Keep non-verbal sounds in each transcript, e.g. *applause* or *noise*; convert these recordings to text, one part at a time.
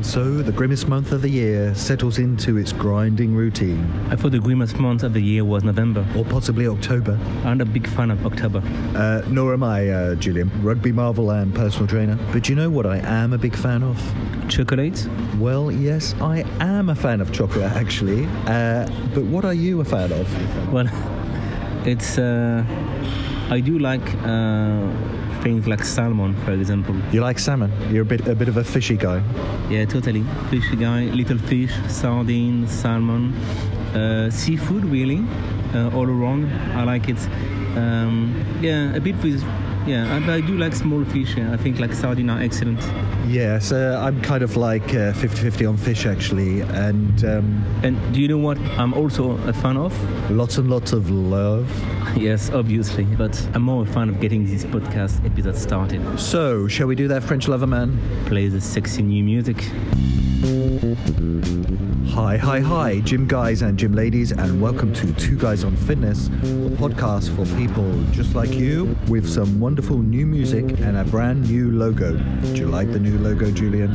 And so the grimmest month of the year settles into its grinding routine. I thought the grimmest month of the year was November. Or possibly October. I'm a big fan of October. Uh, nor am I, uh, Julian. Rugby marvel and personal trainer. But you know what I am a big fan of? Chocolate? Well, yes, I am a fan of chocolate, actually. Uh, but what are you a fan of? Well, *laughs* it's. Uh, I do like uh, things like salmon, for example. You like salmon? You're a bit a bit of a fishy guy. Yeah, totally. Fishy guy, little fish, sardine, salmon, uh, seafood, really, uh, all around. I like it. Um, yeah, a bit with. Yeah, I, I do like small fish. Yeah. I think like sardine are excellent. Yes, uh, I'm kind of like 50-50 on fish actually, and um, And do you know what I'm also a fan of? lots and lots of love. *laughs* Yes, obviously. But I'm more a fan of getting this podcast episode started. So, shall we do that, French lover man? Play the sexy new music. Hi, hi, hi, gym guys and gym ladies, and welcome to Two Guys on Fitness, a podcast for people just like you with some wonderful new music and a brand new logo. Do you like the new logo, Julian?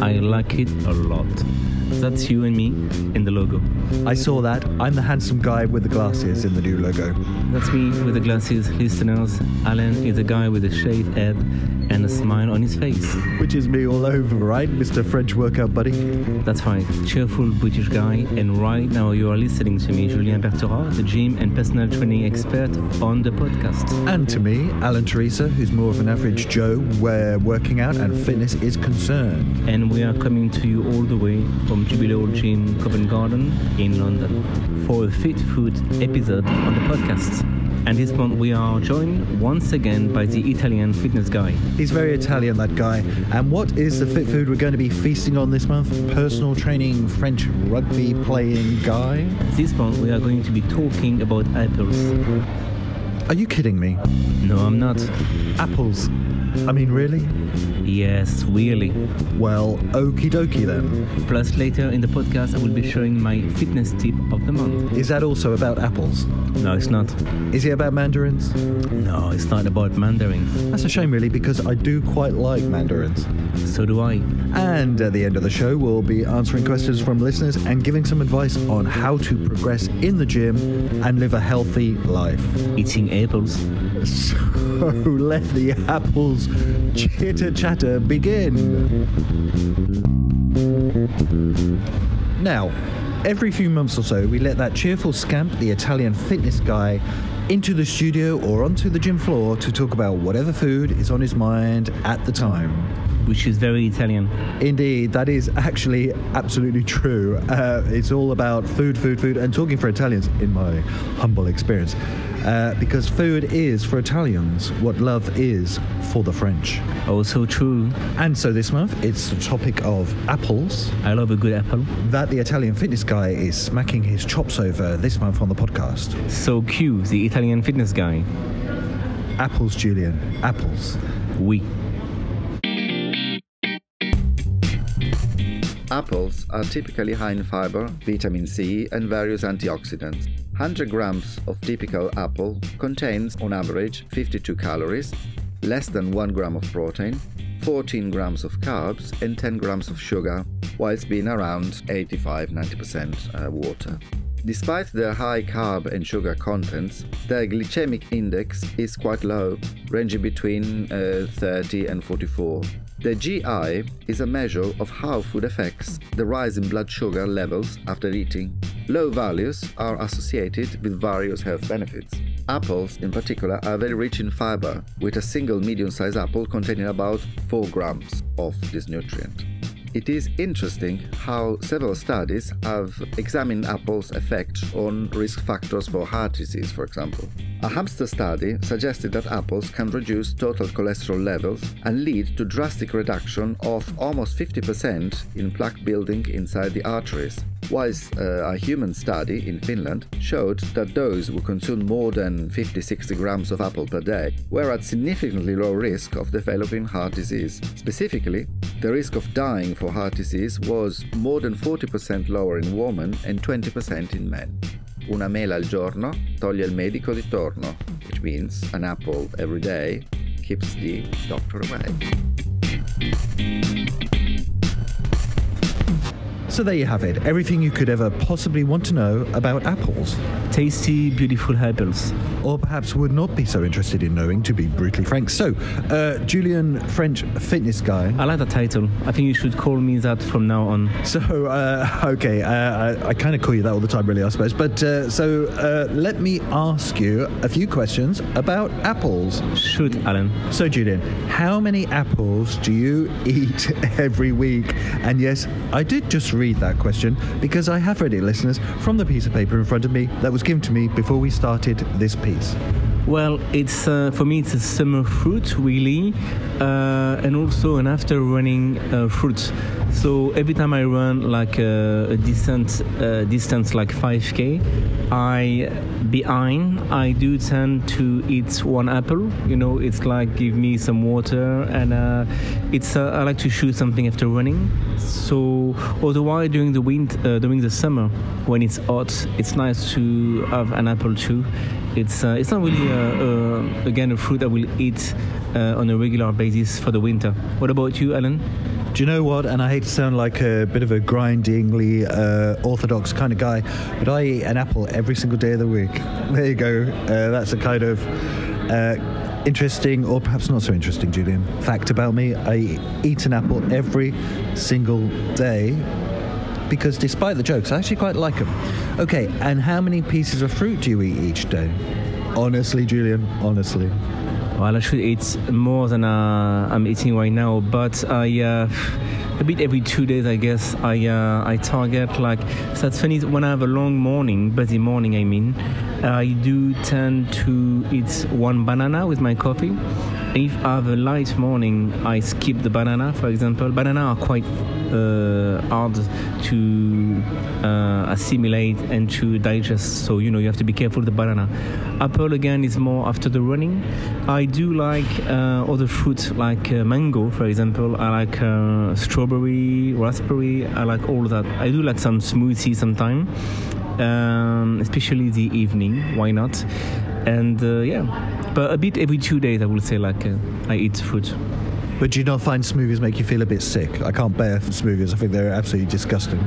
I like it a lot. That's you and me in the logo. I saw that. I'm the handsome guy with the glasses in the new logo. That's me with the glasses, listeners. Alan is the guy with the shaved head and a smile on his face. Which is me all over, right, Mr. French workout buddy? That's right, cheerful British guy. And right now you are listening to me, Julien Bertherat, the gym and personal training expert on the podcast. And to me, Alan Teresa, who's more of an average Joe where working out and fitness is concerned. And we are coming to you all the way from Jubilee Hall Gym, Covent Garden in London for a Fit Food episode on the podcast. And this month we are joined once again by the Italian fitness guy. He's very Italian, that guy. And what is the fit food we're going to be feasting on this month? Personal training, French rugby playing guy? This month we are going to be talking about apples. Are you kidding me? No, I'm not. Apples? I mean, really? Yes, really. Well, okie dokie then. Plus, later in the podcast, I will be showing my fitness tip of the month. Is that also about apples? No, it's not. Is it about mandarins? No, it's not about mandarins. That's a shame, really, because I do quite like mandarins. So do I. And at the end of the show, we'll be answering questions from listeners and giving some advice on how to progress in the gym and live a healthy life. Eating apples. So *laughs* let the apples chitter chatter begin. Now, every few months or so, we let that cheerful scamp, the Italian fitness guy, into the studio or onto the gym floor to talk about whatever food is on his mind at the time. Which is very Italian. Indeed, that is actually absolutely true. Uh, it's all about food, food, food, and talking for Italians, in my humble experience. Uh, because food is for Italians what love is for the French. Also true. And so this month, it's the topic of apples I love a good apple. that the Italian fitness guy is smacking his chops over this month on the podcast. So cue the Italian fitness guy. Apples, Julian, apples. Oui. Apples are typically high in fiber, vitamin C, and various antioxidants. 100 grams of typical apple contains, on average, 52 calories, less than 1 gram of protein, 14 grams of carbs, and 10 grams of sugar, whilst being around 85 90% uh, water. Despite their high carb and sugar contents, their glycemic index is quite low, ranging between uh, 30 and 44. The GI is a measure of how food affects the rise in blood sugar levels after eating. Low values are associated with various health benefits. Apples, in particular, are very rich in fiber, with a single medium sized apple containing about 4 grams of this nutrient. It is interesting how several studies have examined apples' effect on risk factors for heart disease, for example. A hamster study suggested that apples can reduce total cholesterol levels and lead to drastic reduction of almost 50% in plaque building inside the arteries, whilst uh, a human study in Finland showed that those who consume more than 50-60 grams of apple per day were at significantly low risk of developing heart disease. Specifically, the risk of dying for heart disease was more than 40% lower in women and 20% in men. Una mela al giorno toglie il medico di torno, which means an apple every day keeps the doctor away. So there you have it. Everything you could ever possibly want to know about apples. Tasty, beautiful apples. Or perhaps would not be so interested in knowing, to be brutally frank. So, uh, Julian, French fitness guy. I like the title. I think you should call me that from now on. So, uh, *laughs* okay, uh, I, I kind of call you that all the time, really, I suppose. But uh, so uh, let me ask you a few questions about apples. Shoot, Alan. So, Julian, how many apples do you eat *laughs* every week? And yes, I did just read that question because I have read it, listeners, from the piece of paper in front of me that was given to me before we started this piece. Well, it's uh, for me it's a summer fruit really, uh, and also an after running uh, fruit. So every time I run like a, a decent uh, distance, like 5k, I behind I do tend to eat one apple. You know, it's like give me some water, and uh, it's uh, I like to shoot something after running. So otherwise during the during the summer when it's hot, it's nice to have an apple too it's uh, it's not really uh, again a fruit I will eat uh, on a regular basis for the winter. What about you, Alan? Do you know what? And I hate to sound like a bit of a grindingly uh, orthodox kind of guy, but I eat an apple every single day of the week. There you go. Uh, that's a kind of uh, interesting, or perhaps not so interesting, Julian, fact about me. I eat an apple every single day because despite the jokes, I actually quite like them. Okay, and how many pieces of fruit do you eat each day? Honestly, Julian, honestly. Well, I should eat more than uh, I'm eating right now, but I. Uh, a bit every two days, I guess. I uh, I target like so that's funny when I have a long morning, busy morning. I mean, I do tend to eat one banana with my coffee. If I have a light morning, I skip the banana. For example, banana are quite uh, hard to uh, assimilate and to digest. So you know you have to be careful with the banana. Apple again is more after the running. I do like uh, other fruits like uh, mango, for example. I like uh, strawberry, raspberry. I like all that. I do like some smoothie sometimes, um, especially the evening. Why not? And uh, yeah, but a bit every two days, I would say. Like I eat fruit. But do you not find smoothies make you feel a bit sick? I can't bear smoothies. I think they're absolutely disgusting.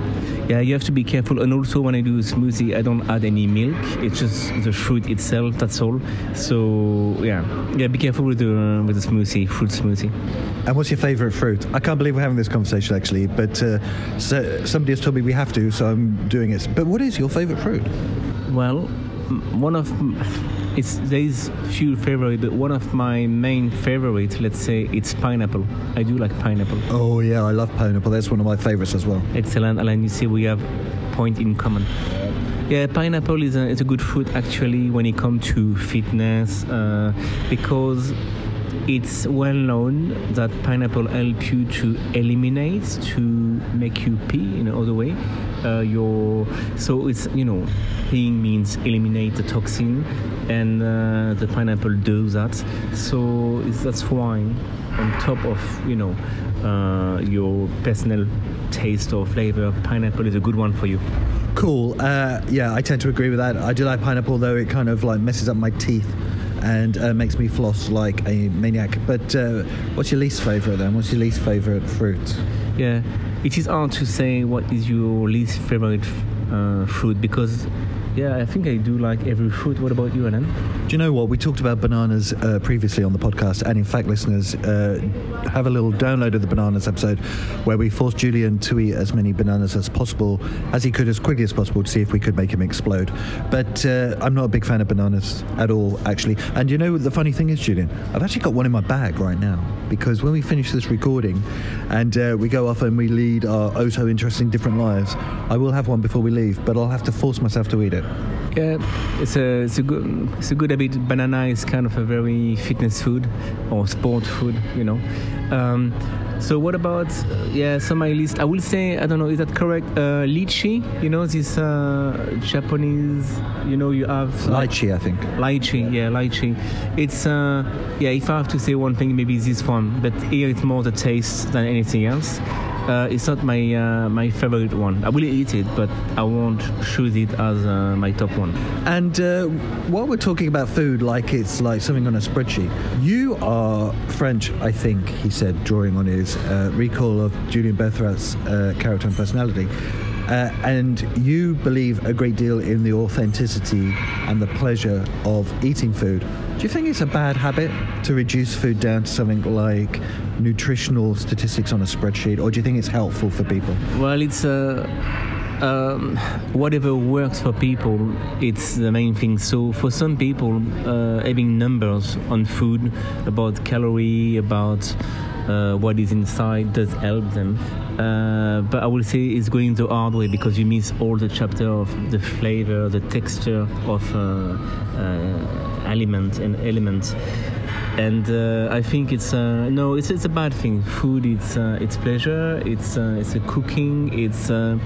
Yeah, you have to be careful. And also, when I do a smoothie, I don't add any milk. It's just the fruit itself. That's all. So yeah, yeah. Be careful with the uh, with the smoothie, fruit smoothie. And what's your favourite fruit? I can't believe we're having this conversation actually, but uh, so somebody has told me we have to, so I'm doing it. But what is your favourite fruit? Well, one of it's there's few favorite, but one of my main favorites, let's say, it's pineapple. I do like pineapple. Oh yeah, I love pineapple. That's one of my favorites as well. Excellent, Alan. You see, we have point in common. Yeah, pineapple is a, it's a good fruit actually when it comes to fitness uh, because it's well known that pineapple help you to eliminate to make you pee in other way uh, your so it's you know peeing means eliminate the toxin and uh, the pineapple does that so it's that's why on top of you know uh, your personal taste or flavor pineapple is a good one for you cool uh, yeah i tend to agree with that i do like pineapple though it kind of like messes up my teeth and uh, makes me floss like a maniac. But uh, what's your least favourite then? What's your least favourite fruit? Yeah, it is hard to say what is your least favourite uh, fruit because yeah, I think I do like every fruit. What about you, Alan? Do you know what? We talked about bananas uh, previously on the podcast, and in fact, listeners, uh, have a little download of the bananas episode where we forced Julian to eat as many bananas as possible, as he could, as quickly as possible, to see if we could make him explode. But uh, I'm not a big fan of bananas at all, actually. And you know, the funny thing is, Julian, I've actually got one in my bag right now because when we finish this recording and uh, we go off and we lead our oh so interesting different lives, I will have one before we leave, but I'll have to force myself to eat it. Yeah, it's a it's a good it's a good habit. Banana is kind of a very fitness food or sport food, you know. Um, so what about yeah? So my list, I will say I don't know. Is that correct? Uh, lychee, you know this uh, Japanese. You know you have lychee, I think. Lychee, yeah, lychee. It's uh, yeah. If I have to say one thing, maybe this one. But here it's more the taste than anything else. Uh, it's not my uh, my favorite one. I will eat it, but I won't choose it as uh, my top one. And uh, while we're talking about food, like it's like something on a spreadsheet, you are French, I think he said, drawing on his uh, recall of Julien Bertherat's uh, character and personality. Uh, and you believe a great deal in the authenticity and the pleasure of eating food. Do you think it's a bad habit to reduce food down to something like nutritional statistics on a spreadsheet, or do you think it's helpful for people? Well, it's uh, um, whatever works for people. It's the main thing. So for some people, uh, having numbers on food about calorie, about uh, what is inside does help them. Uh, but I will say it's going the hard way because you miss all the chapter of the flavor, the texture of uh, uh, element and elements and uh, I think it's uh, no, it's it's a bad thing. Food, it's uh, it's pleasure, it's uh, it's a cooking. It's uh,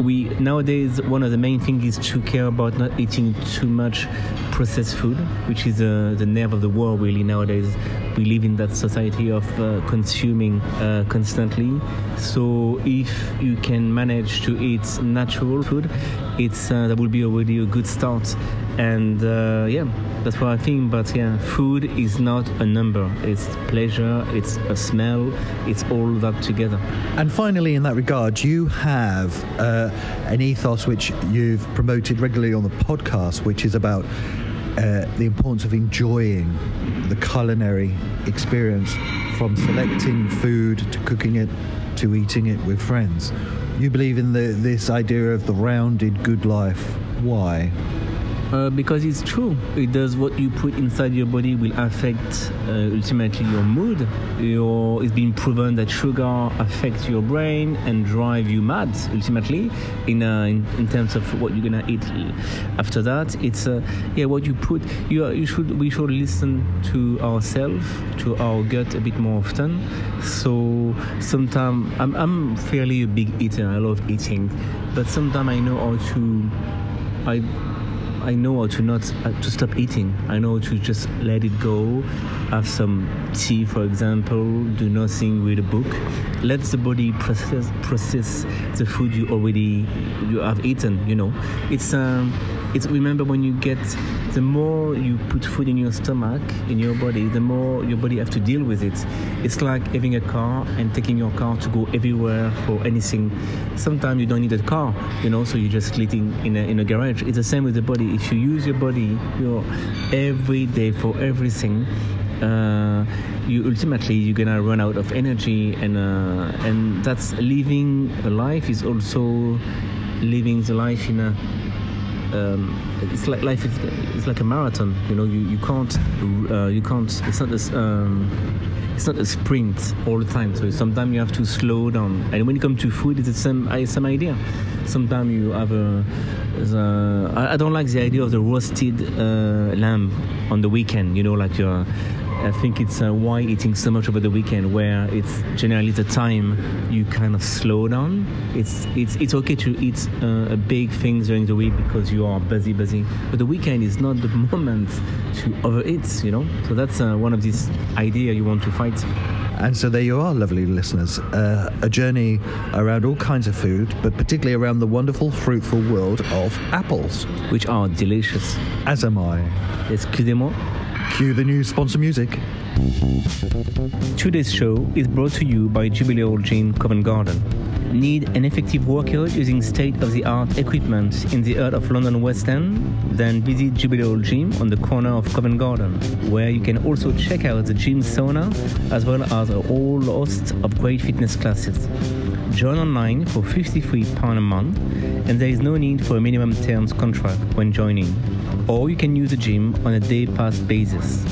we nowadays one of the main things is to care about not eating too much processed food, which is uh, the nerve of the world really nowadays. We live in that society of consuming constantly. So if you can manage to eat natural food, it's that will be already a good start. And yeah that's what I think. But yeah, food is not a number. It's pleasure. It's a smell. It's all that together. And finally, in that regard, you have uh, an ethos which you've promoted regularly on the podcast, which is about uh, the importance of enjoying the culinary experience from selecting food to cooking it to eating it with friends. You believe in the, this idea of the rounded good life. Why? Uh, because it's true. It does what you put inside your body will affect uh, ultimately your mood. Your, it's been proven that sugar affects your brain and drive you mad ultimately in, uh, in, in, terms of what you're gonna eat after that. It's uh, yeah what you put. You, you should we should listen to ourselves, to our gut a bit more often. So sometimes I'm, I'm fairly a big eater. I love eating, but sometimes I know how to. I I know how to not uh, to stop eating. I know to just let it go. Have some tea, for example. Do nothing. Read a book. Let the body process process the food you already you have eaten. You know, it's um, it's remember when you get the more you put food in your stomach in your body the more your body have to deal with it. It's like having a car and taking your car to go everywhere for anything. Sometimes you don't need a car you know so you're just sitting in a, in a garage. It's the same with the body. If you use your body your every day for everything uh, you ultimately you're gonna run out of energy and uh, and that's living a life is also living the life in a um, it's like life is it's like a marathon. You know, you, you can't uh, you can't. It's not this. Um, it's not a sprint all the time. So sometimes you have to slow down. And when it comes to food, it's the same same idea. Sometimes you have a. a I don't like the idea of the roasted uh, lamb on the weekend. You know, like you're I think it's uh, why eating so much over the weekend, where it's generally the time you kind of slow down. It's it's it's okay to eat uh, big things during the week because you are busy, busy. But the weekend is not the *laughs* moment to overeat. You know, so that's uh, one of these idea you want to fight. And so there you are, lovely listeners. Uh, a journey around all kinds of food, but particularly around the wonderful, fruitful world of apples. Which are delicious. As am I. Excusez-moi. Cue the new sponsor music. Today's show is brought to you by Jubilee Gym Covent Garden. Need an effective workout using state-of-the-art equipment in the heart of London West End? Then visit Jubilee Hall Gym on the corner of Covent Garden, where you can also check out the gym sauna as well as a whole host of great fitness classes. Join online for £53 a month, and there is no need for a minimum terms contract when joining or you can use the gym on a day pass basis.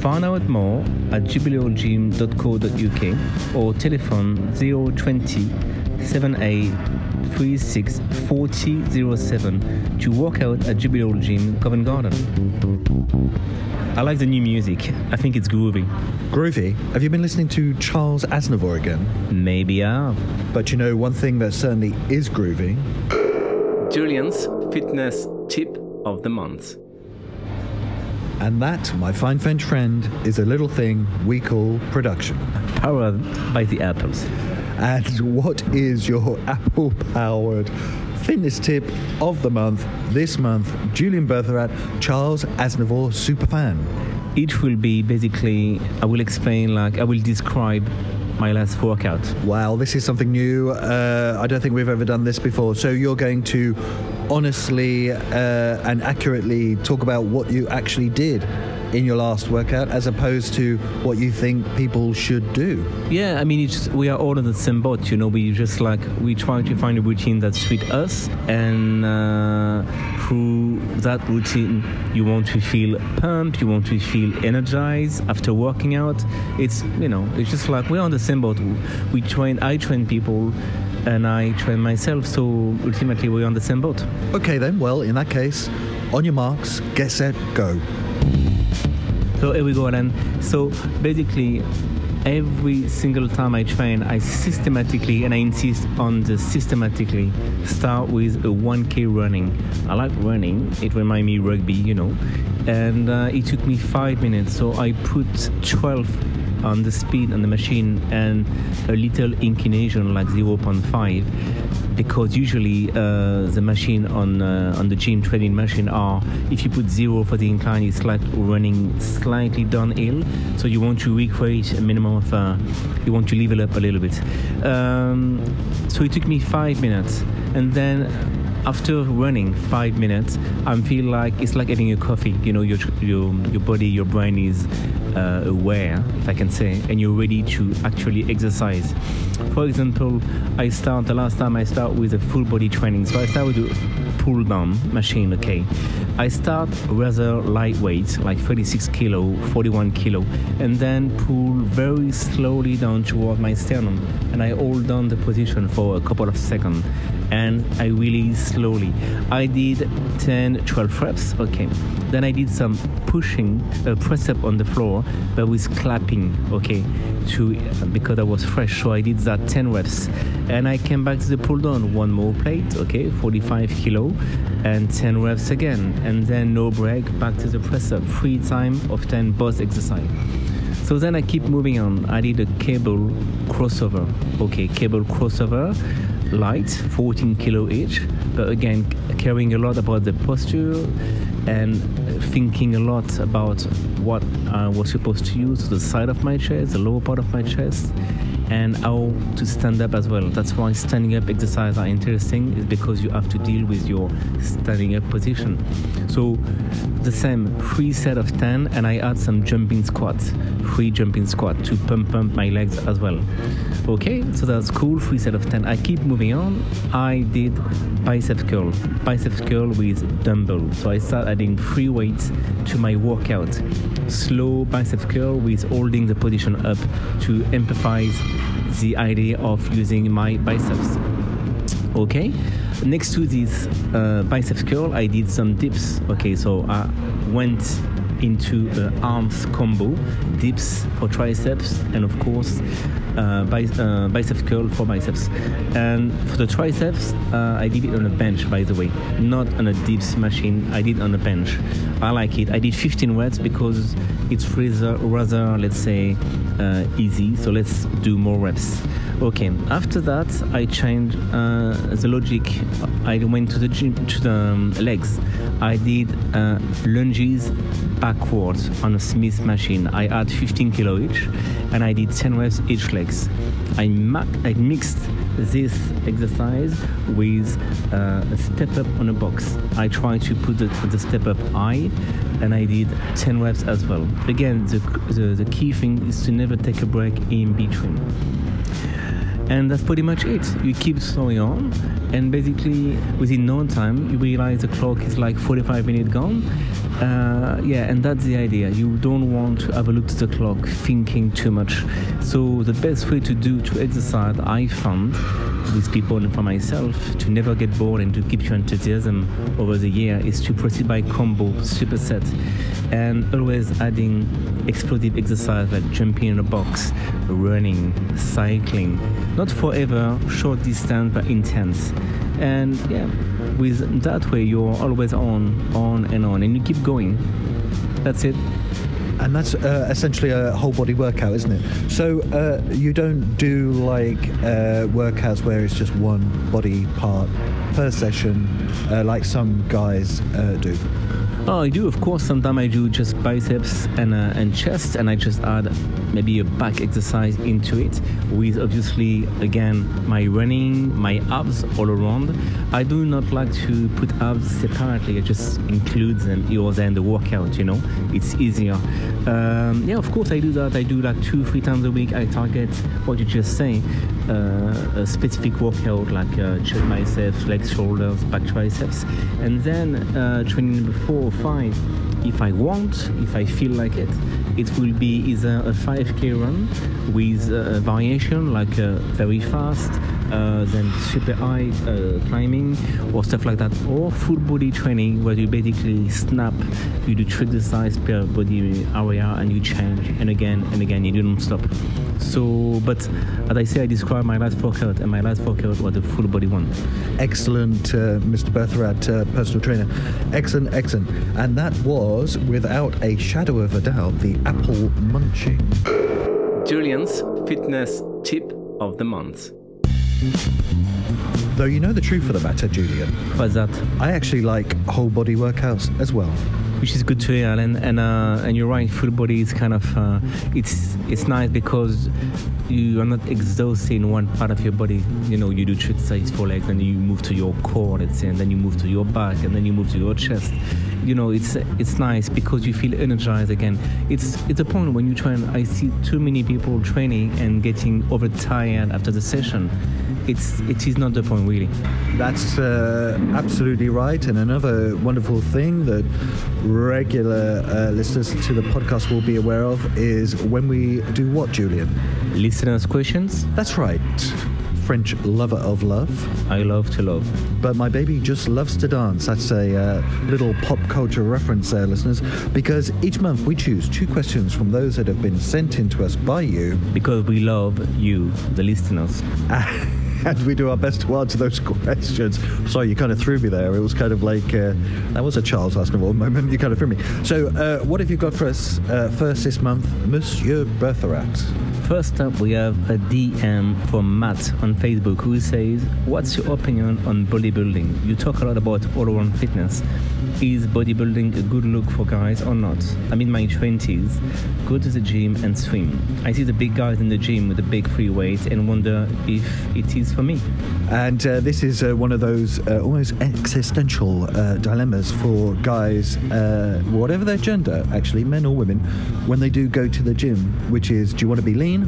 Find out more at jubileegym.co.uk or telephone 020 7836 4007 to work out at Jubilee Gym Covent Garden. I like the new music. I think it's groovy. Groovy? Have you been listening to Charles Aznavour again? Maybe I have. But you know, one thing that certainly is groovy. Julian's fitness tip of the month. And that, my fine French friend, is a little thing we call production. Powered by the apples. And what is your *laughs* Apple powered fitness tip of the month this month? Julian Bertherat, Charles Aznavour superfan. It will be basically, I will explain, like, I will describe my last workout. Wow, this is something new. Uh, I don't think we've ever done this before. So you're going to honestly uh, and accurately talk about what you actually did in your last workout as opposed to what you think people should do. Yeah, I mean, we are all in the same boat, you know. We just like we try to find a routine that suits us, and uh, through that routine, you want to feel pumped, you want to feel energized after working out. It's you know, it's just like we're on the same boat. We train, I train people and I train myself. So ultimately, we're on the same boat. Okay, then. Well, in that case, on your marks, get set, go. So here we go then. So basically, every single time I train, I systematically, and I insist on the systematically, start with a 1K running. I like running, it reminds me rugby, you know. And uh, it took me five minutes, so I put 12 on the speed on the machine and a little inclination like 0.5 because usually uh, the machine on uh, on the gym training machine are if you put zero for the incline it's like running slightly downhill. So you want to recreate a minimum of uh, you want to level up a little bit. Um, so it took me five minutes. And then after running five minutes, I feel like it's like having a coffee. You know, your your your body, your brain is uh, aware, if I can say, and you're ready to actually exercise. For example, I start the last time I start with a full body training. So I start with a pull down machine. Okay, I start rather lightweight, like 36 kilo, 41 kilo, and then pull very slowly down toward my sternum, and I hold down the position for a couple of seconds and I release slowly. I did 10, 12 reps, okay. Then I did some pushing, a press up on the floor, but with clapping, okay, to because I was fresh. So I did that 10 reps, and I came back to the pull down, one more plate, okay, 45 kilo, and 10 reps again, and then no break, back to the press up, three time of 10 both exercise. So then I keep moving on. I did a cable crossover, okay, cable crossover light, 14 kilo each, but again, caring a lot about the posture and thinking a lot about what I was supposed to use the side of my chest, the lower part of my chest, and how to stand up as well. That's why standing up exercises are interesting, is because you have to deal with your standing up position. So the same, three set of 10, and I add some jumping squats, free jumping squat to pump pump my legs as well. Okay, so that's cool, three set of 10. I keep moving on. I did bicep curl, bicep curl with dumbbell. So I start adding free weights to my workout. Slow bicep curl with holding the position up to emphasize the idea of using my biceps. Okay, next to this uh, bicep curl, I did some dips. Okay, so I went into arms combo, dips for triceps, and of course, uh, biceps uh, bicep curl for biceps. And for the triceps, uh, I did it on a bench, by the way, not on a dips machine. I did on a bench. I like it. I did 15 reps because it's rather, rather let's say, uh, easy. So let's do more reps. Okay. After that, I changed uh, the logic. I went to the gym to the um, legs. I did lunges backwards on a Smith machine. I had 15 kilo each, and I did 10 reps each legs. I, I mixed this exercise with uh, a step up on a box. I tried to put the, the step up high, and I did 10 reps as well. Again, the, the, the key thing is to never take a break in between and that's pretty much it. You keep going on, and basically within no time you realize the clock is like 45 minutes gone. Uh, yeah, and that's the idea. You don't want to have a look at the clock thinking too much. So the best way to do to exercise, I found with people and for myself to never get bored and to keep your enthusiasm over the year is to proceed by combo superset and always adding explosive exercise like jumping in a box, running, cycling, not forever, short distance but intense. And yeah, with that way you're always on, on and on, and you keep going. That's it. And that's uh, essentially a whole body workout, isn't it? So uh, you don't do like uh, workouts where it's just one body part per session, uh, like some guys uh, do. Oh, I do. Of course, sometimes I do just biceps and uh, and chest, and I just add maybe a back exercise into it with obviously again my running, my abs all around. I do not like to put abs separately. I just include them here in the workout. You know, it's easier. Um, yeah, of course I do that. I do like two, three times a week. I target what you just say, uh, a specific workout like uh, chest biceps, legs, shoulders, back triceps, and then uh, training number four five. If I want, if I feel like it, it will be either a 5k run with a variation like uh, very fast, uh, then super high uh, climbing or stuff like that, or full body training where you basically snap, you do three exercise per body area and you change and again and again, you don't stop. So, but as I say, I describe my last workout, and my last workout was a full body one. Excellent, uh, Mr. Bertherat, uh, personal trainer. Excellent, excellent. And that was, without a shadow of a doubt, the apple munching. Julian's fitness tip of the month. Though you know the truth of the matter, Julian, What's that? I actually like whole body workouts as well. which is good to hear and and uh, and you're right full body is kind of uh, it's it's nice because you are not exhausting one part of your body. You know you do exercise for legs and you move to your core let's say and then you move to your back and then you move to your chest. You know it's it's nice because you feel energized again. It's it's a point when you train. I see too many people training and getting overtired after the session it's it is not the point really That's uh, absolutely right. And another wonderful thing that regular uh, listeners to the podcast will be aware of is when we do what, Julian? listeners questions That's right. French lover of love. i love to love But my baby just loves to dance. That's a uh, little pop culture reference there, listeners. Because each month we choose two questions from those that have been sent in to us by you. because we love you the listeners *laughs* *laughs* and we do our best to answer those questions. Sorry, you kind of threw me there. It was kind of like uh, that was a Charles Aznavour moment. You kind of threw me. So, uh, what have you got for us uh, first this month, Monsieur Bertherat? First up, we have a DM from Matt on Facebook who says, What's your opinion on bodybuilding? You talk a lot about all around fitness. Is bodybuilding a good look for guys or not? I'm in my 20s, go to the gym and swim. I see the big guys in the gym with the big free weight and wonder if it is for me. And uh, this is uh, one of those uh, almost existential uh, dilemmas for guys, uh, whatever their gender, actually, men or women, when they do go to the gym, which is do you want to be lean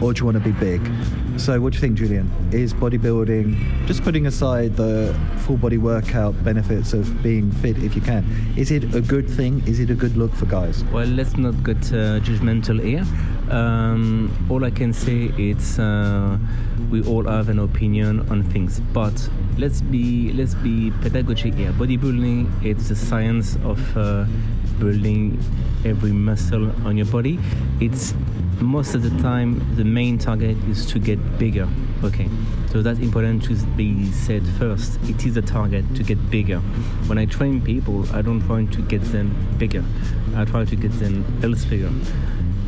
or do you want to be big? So, what do you think, Julian? Is bodybuilding, just putting aside the full body workout benefits of being fit if you can, is it a good thing? Is it a good look for guys? Well, let's not get uh, judgmental here. Um, all I can say is uh, we all have an opinion on things, but let's be let's be pedagogic here. Bodybuilding it's the science of uh, building every muscle on your body. It's most of the time the main target is to get bigger. Okay, so that's important to be said first. It is a target to get bigger. When I train people, I don't try to get them bigger. I try to get them else bigger.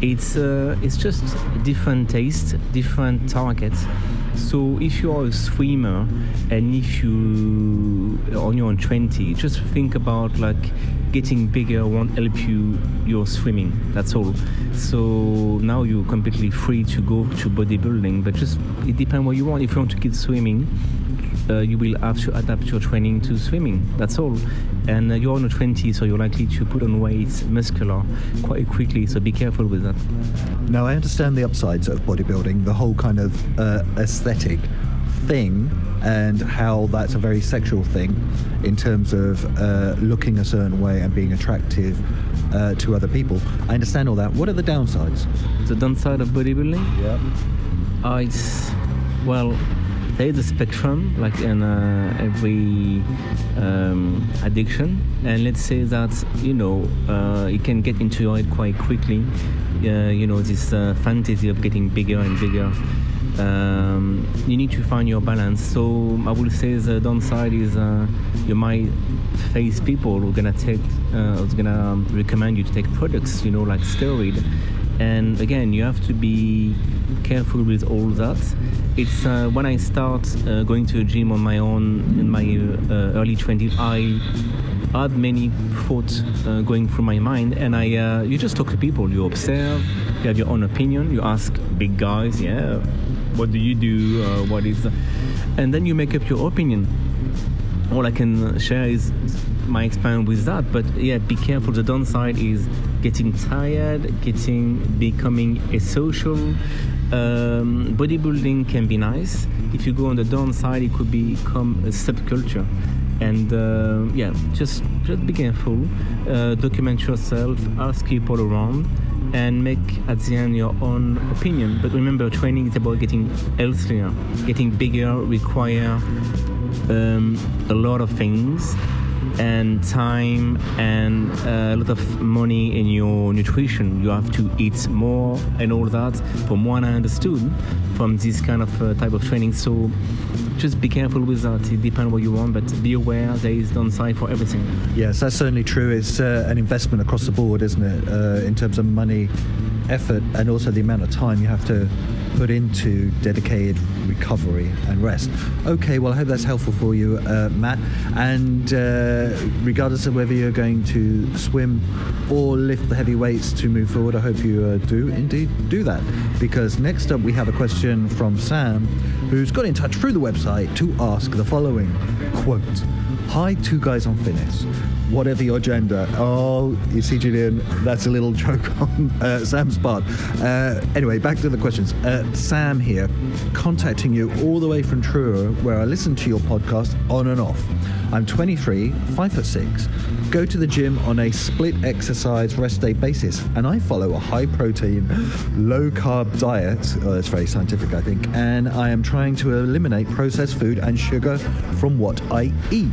It's uh, it's just different taste, different targets. So if you are a swimmer and if you on your 20, just think about like getting bigger won't help you your swimming. That's all. So now you're completely free to go to bodybuilding, but just it depends what you want. If you want to keep swimming, uh, you will have to adapt your training to swimming. That's all. And uh, you're on your 20, so you're likely to put on weight, muscular, quite quickly. So be careful with that. Now, I understand the upsides of bodybuilding, the whole kind of uh, aesthetic thing, and how that's a very sexual thing in terms of uh, looking a certain way and being attractive uh, to other people. I understand all that. What are the downsides? The downside of bodybuilding? Yeah. Uh, it's well, there is a spectrum, like in uh, every um, addiction, and let's say that you know uh, it can get into head quite quickly. Uh, you know this uh, fantasy of getting bigger and bigger. Um, you need to find your balance. So I would say the downside is uh, you might face people who are gonna take, uh, who's gonna recommend you to take products, you know, like steroid. And again, you have to be careful with all that. It's uh, when I start uh, going to a gym on my own in my uh, early 20s, I had many thoughts uh, going through my mind, and I uh, you just talk to people, you observe, you have your own opinion, you ask big guys, yeah, what do you do, uh, what is, and then you make up your opinion. All I can share is my experience with that, but yeah, be careful. The downside is getting tired, getting becoming a social. Um, bodybuilding can be nice. If you go on the downside, it could become a subculture and uh, yeah just just be careful uh, document yourself ask people around and make at the end your own opinion but remember training is about getting healthier getting bigger require um, a lot of things and time and a lot of money in your nutrition. You have to eat more and all that. From what I understood from this kind of uh, type of training, so just be careful with that. It depends on what you want, but be aware there is downside for everything. Yes, that's certainly true. It's uh, an investment across the board, isn't it? Uh, in terms of money, effort, and also the amount of time you have to put into dedicated recovery and rest. Okay, well, I hope that's helpful for you, uh, Matt. And uh, regardless of whether you're going to swim or lift the heavy weights to move forward, I hope you uh, do indeed do that. Because next up, we have a question from Sam, who's got in touch through the website to ask the following quote. Hi, two guys on fitness. Whatever your gender. Oh, you see, Julian, that's a little *laughs* joke on uh, Sam's part. Uh, anyway, back to the questions. Uh, Sam here, contacting you all the way from Truro, where I listen to your podcast on and off. I'm 23, 5 foot 6, go to the gym on a split exercise rest day basis, and I follow a high protein, low carb diet. Oh, that's very scientific, I think. And I am trying to eliminate processed food and sugar from what I eat.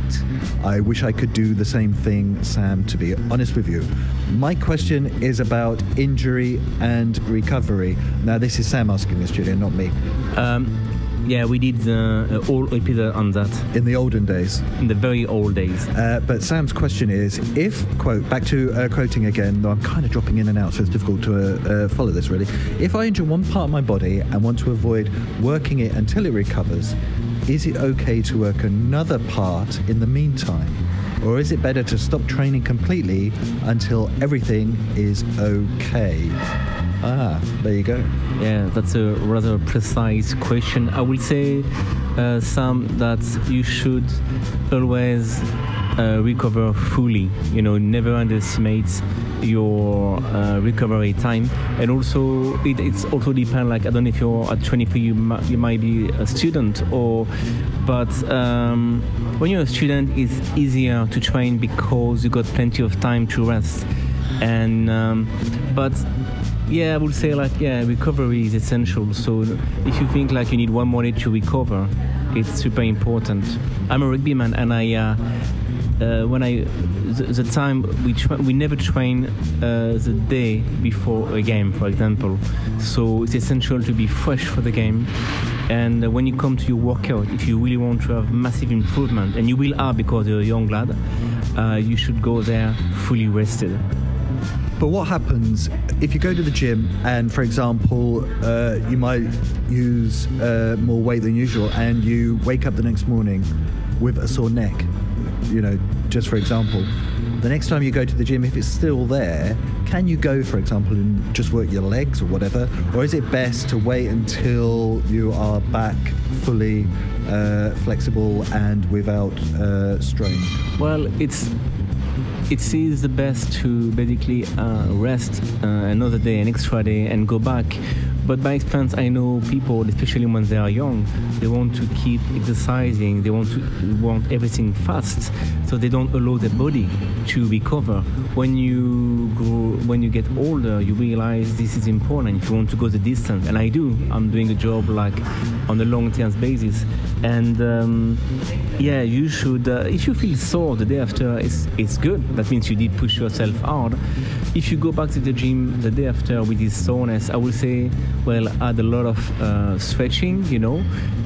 I wish I could do the same thing, Sam, to be honest with you. My question is about injury and recovery. Now, this is Sam asking this, Julian, not me. Um, yeah, we did the uh, whole episode on that In the olden days. in the very old days. Uh, but Sam's question is if, quote, back to uh, quoting again, though I'm kind of dropping in and out, so it's difficult to uh, uh, follow this really. If I injure one part of my body and want to avoid working it until it recovers, is it okay to work another part in the meantime? Or is it better to stop training completely until everything is okay? Ah, there you go. Yeah, that's a rather precise question. I will say, uh, that you should always uh, recover fully. You know, never underestimate your uh, recovery time. And also, it, it's also depend. Like I don't know if you're at 23, you might, you might be a student, or but um, when you're a student, it's easier to train because you got plenty of time to rest. And um, but yeah, I would say like yeah, recovery is essential. So if you think like you need one more day to recover, it's super important. I'm a rugby man, and I. Uh, uh, when I the, the time we tra- we never train uh, the day before a game, for example. So it's essential to be fresh for the game. And uh, when you come to your workout, if you really want to have massive improvement, and you will have because you're a young lad, uh, you should go there fully rested. But what happens if you go to the gym and, for example, uh, you might use uh, more weight than usual and you wake up the next morning with a sore neck? You know, just for example. The next time you go to the gym, if it's still there, can you go, for example, and just work your legs or whatever? Or is it best to wait until you are back fully uh, flexible and without uh, strain? Well, it's it is the best to basically uh, rest uh, another day, an extra day, and go back. But by experience, I know people, especially when they are young, they want to keep exercising. They want to want everything fast, so they don't allow their body to recover. When you grow, when you get older, you realize this is important. If you want to go the distance, and I do, I'm doing a job like on a long-term basis, and um, yeah, you should. Uh, if you feel sore the day after, it's it's good. That means you did push yourself hard. If you go back to the gym the day after with this soreness, I would say, well, add a lot of uh, stretching, you know,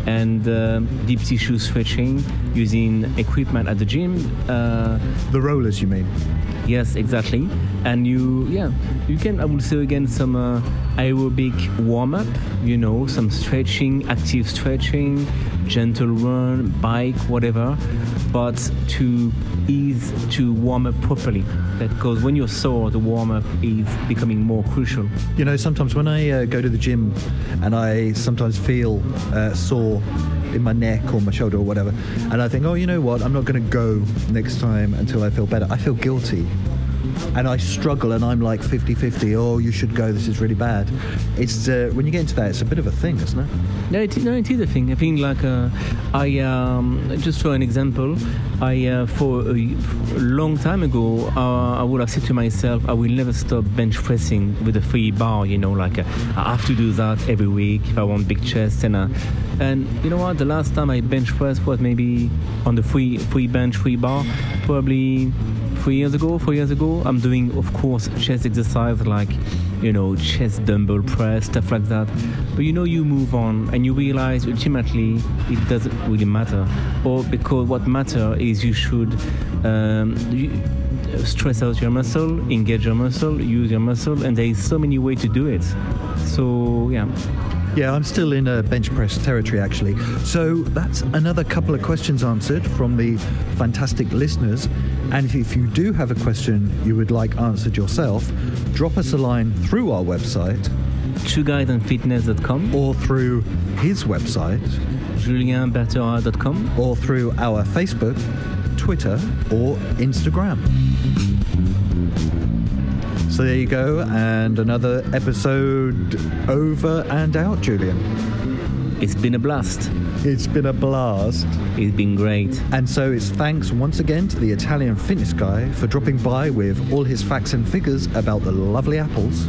and uh, deep tissue stretching using equipment at the gym. Uh, The rollers, you mean? Yes, exactly. And you, yeah, you can. I would say again some uh, aerobic warm up. You know, some stretching, active stretching. Gentle run, bike, whatever, but to ease to warm up properly. That because when you're sore, the warm up is becoming more crucial. You know, sometimes when I uh, go to the gym and I sometimes feel uh, sore in my neck or my shoulder or whatever, and I think, oh, you know what, I'm not going to go next time until I feel better. I feel guilty and I struggle and I'm like 50 50, oh, you should go, this is really bad. It's uh, when you get into that, it's a bit of a thing, isn't it? No, it, no, it is a thing. I think, like, uh, I um, just for an example, I uh, for a, a, long time ago, uh, I would have said to myself, I will never stop bench pressing with a free bar. You know, like uh, I have to do that every week if I want big chest. And uh, and you know what? The last time I bench pressed was maybe on the free free bench free bar, probably three years ago, four years ago. I'm doing, of course, chest exercise like, you know, chest dumbbell press, stuff like that. But you know, you move on and you realize ultimately it doesn't really matter. Or because what matter is you should um, stress out your muscle, engage your muscle, use your muscle, and there is so many ways to do it. So yeah. Yeah, I'm still in a bench press territory actually. So that's another couple of questions answered from the fantastic listeners. And if you do have a question you would like answered yourself, drop us a line through our website, twoguysandfitness.com, or through his website, julienbertherat.com, or through our Facebook, Twitter, or Instagram. So there you go, and another episode over and out, Julian. It's been a blast. It's been a blast. It's been great. And so it's thanks once again to the Italian fitness guy for dropping by with all his facts and figures about the lovely apples.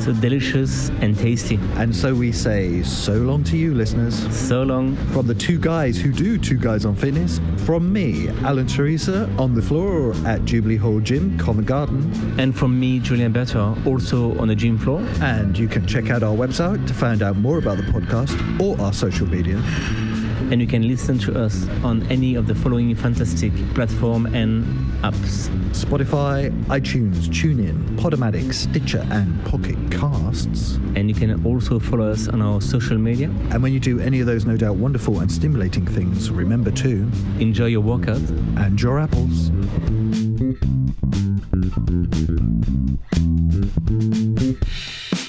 So delicious and tasty. And so we say so long to you, listeners. So long. From the two guys who do Two Guys on Fitness, from me, Alan Teresa, on the floor at Jubilee Hall Gym, Covent Garden. And from me, Julian Better, also on the gym floor. And you can check out our website to find out more about the podcast or our social media and you can listen to us on any of the following fantastic platform and apps Spotify, iTunes, TuneIn, Podomatic, Stitcher, and Pocket Casts. And you can also follow us on our social media. And when you do any of those no doubt wonderful and stimulating things, remember to enjoy your workout and your apples. Thank you.